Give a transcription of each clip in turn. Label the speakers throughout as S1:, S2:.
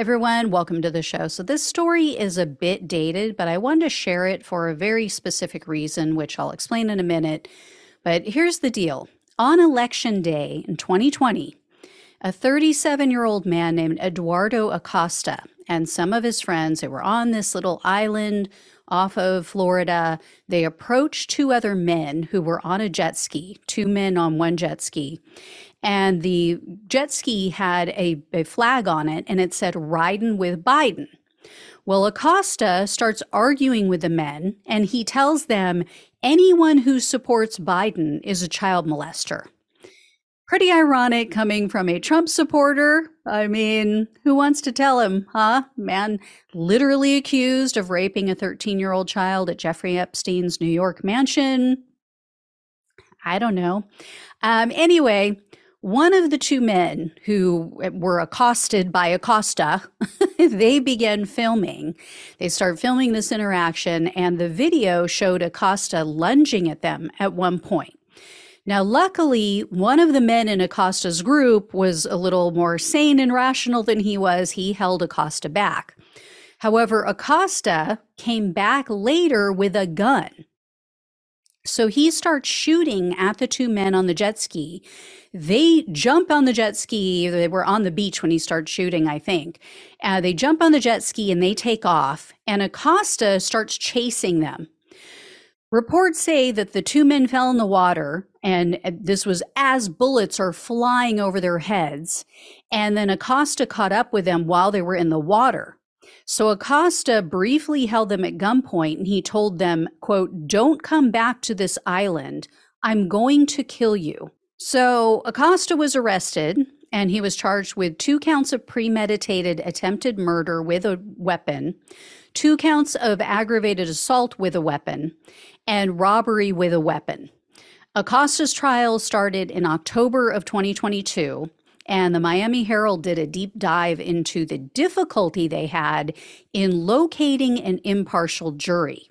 S1: everyone, welcome to the show. So, this story is a bit dated, but I wanted to share it for a very specific reason, which I'll explain in a minute. But here's the deal on election day in 2020, a 37 year old man named Eduardo Acosta and some of his friends, they were on this little island off of Florida. They approached two other men who were on a jet ski, two men on one jet ski. And the jet ski had a, a flag on it and it said, Riding with Biden. Well, Acosta starts arguing with the men and he tells them anyone who supports Biden is a child molester. Pretty ironic coming from a Trump supporter. I mean, who wants to tell him, huh? Man, literally accused of raping a 13 year old child at Jeffrey Epstein's New York mansion. I don't know. Um, anyway, one of the two men who were accosted by Acosta, they began filming. They start filming this interaction, and the video showed Acosta lunging at them at one point. Now, luckily, one of the men in Acosta's group was a little more sane and rational than he was. He held Acosta back. However, Acosta came back later with a gun. So he starts shooting at the two men on the jet ski. They jump on the jet ski. They were on the beach when he starts shooting, I think. Uh, they jump on the jet ski and they take off. And Acosta starts chasing them. Reports say that the two men fell in the water, and uh, this was as bullets are flying over their heads. And then Acosta caught up with them while they were in the water. So Acosta briefly held them at gunpoint and he told them, quote, don't come back to this island. I'm going to kill you. So Acosta was arrested and he was charged with two counts of premeditated attempted murder with a weapon, two counts of aggravated assault with a weapon, and robbery with a weapon. Acosta's trial started in October of 2022, and the Miami Herald did a deep dive into the difficulty they had in locating an impartial jury.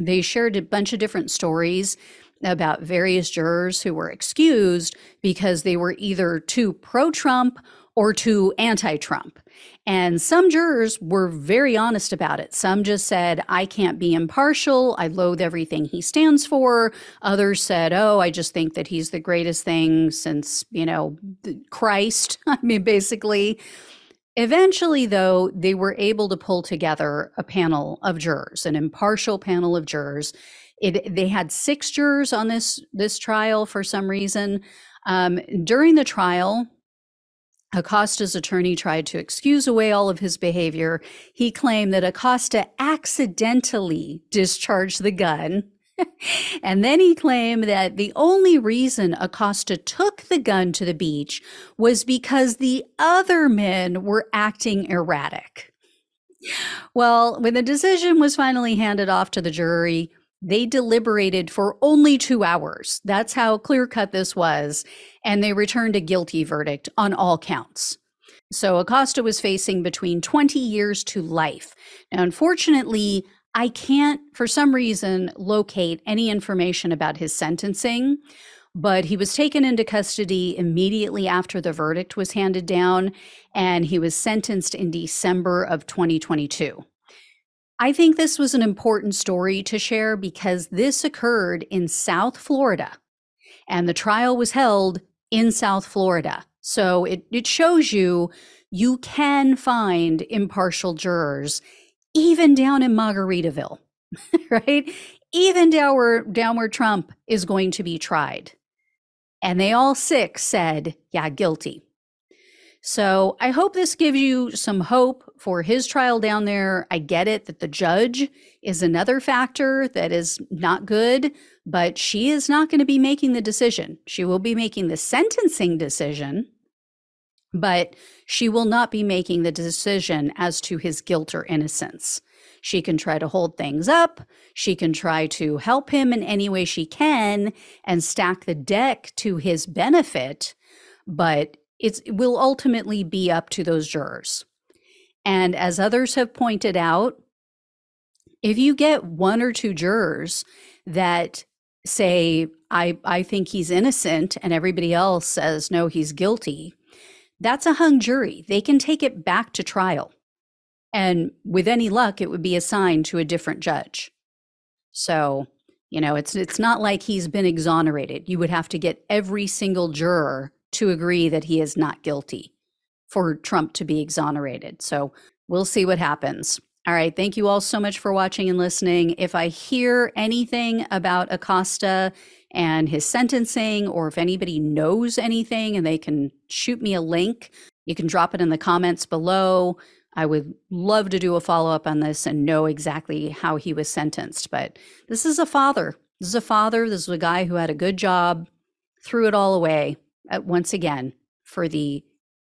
S1: They shared a bunch of different stories about various jurors who were excused because they were either too pro Trump or to anti Trump. And some jurors were very honest about it. Some just said, I can't be impartial. I loathe everything he stands for. Others said, Oh, I just think that he's the greatest thing since, you know, Christ. I mean, basically. Eventually, though, they were able to pull together a panel of jurors, an impartial panel of jurors. It, they had six jurors on this this trial for some reason. Um, during the trial, Acosta's attorney tried to excuse away all of his behavior. He claimed that Acosta accidentally discharged the gun. and then he claimed that the only reason Acosta took the gun to the beach was because the other men were acting erratic. Well, when the decision was finally handed off to the jury, they deliberated for only two hours. That's how clear cut this was. And they returned a guilty verdict on all counts. So Acosta was facing between 20 years to life. Now, unfortunately, I can't, for some reason, locate any information about his sentencing, but he was taken into custody immediately after the verdict was handed down, and he was sentenced in December of 2022. I think this was an important story to share because this occurred in South Florida and the trial was held in South Florida. So it, it shows you you can find impartial jurors even down in Margaritaville, right? Even down where, down where Trump is going to be tried. And they all six said, yeah, guilty. So I hope this gives you some hope for his trial down there. I get it that the judge is another factor that is not good, but she is not going to be making the decision. She will be making the sentencing decision, but she will not be making the decision as to his guilt or innocence. She can try to hold things up. She can try to help him in any way she can and stack the deck to his benefit. But it's, it will ultimately be up to those jurors. And as others have pointed out, if you get one or two jurors that say, I, I think he's innocent, and everybody else says, no, he's guilty, that's a hung jury. They can take it back to trial. And with any luck, it would be assigned to a different judge. So, you know, it's it's not like he's been exonerated. You would have to get every single juror to agree that he is not guilty for Trump to be exonerated. So, we'll see what happens. All right. Thank you all so much for watching and listening. If I hear anything about Acosta and his sentencing, or if anybody knows anything and they can shoot me a link, you can drop it in the comments below. I would love to do a follow up on this and know exactly how he was sentenced. But this is a father. This is a father. This is a guy who had a good job, threw it all away uh, once again for the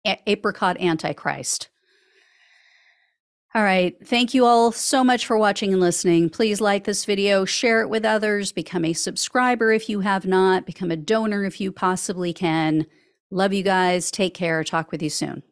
S1: a- apricot antichrist. All right. Thank you all so much for watching and listening. Please like this video, share it with others, become a subscriber if you have not, become a donor if you possibly can. Love you guys. Take care. Talk with you soon.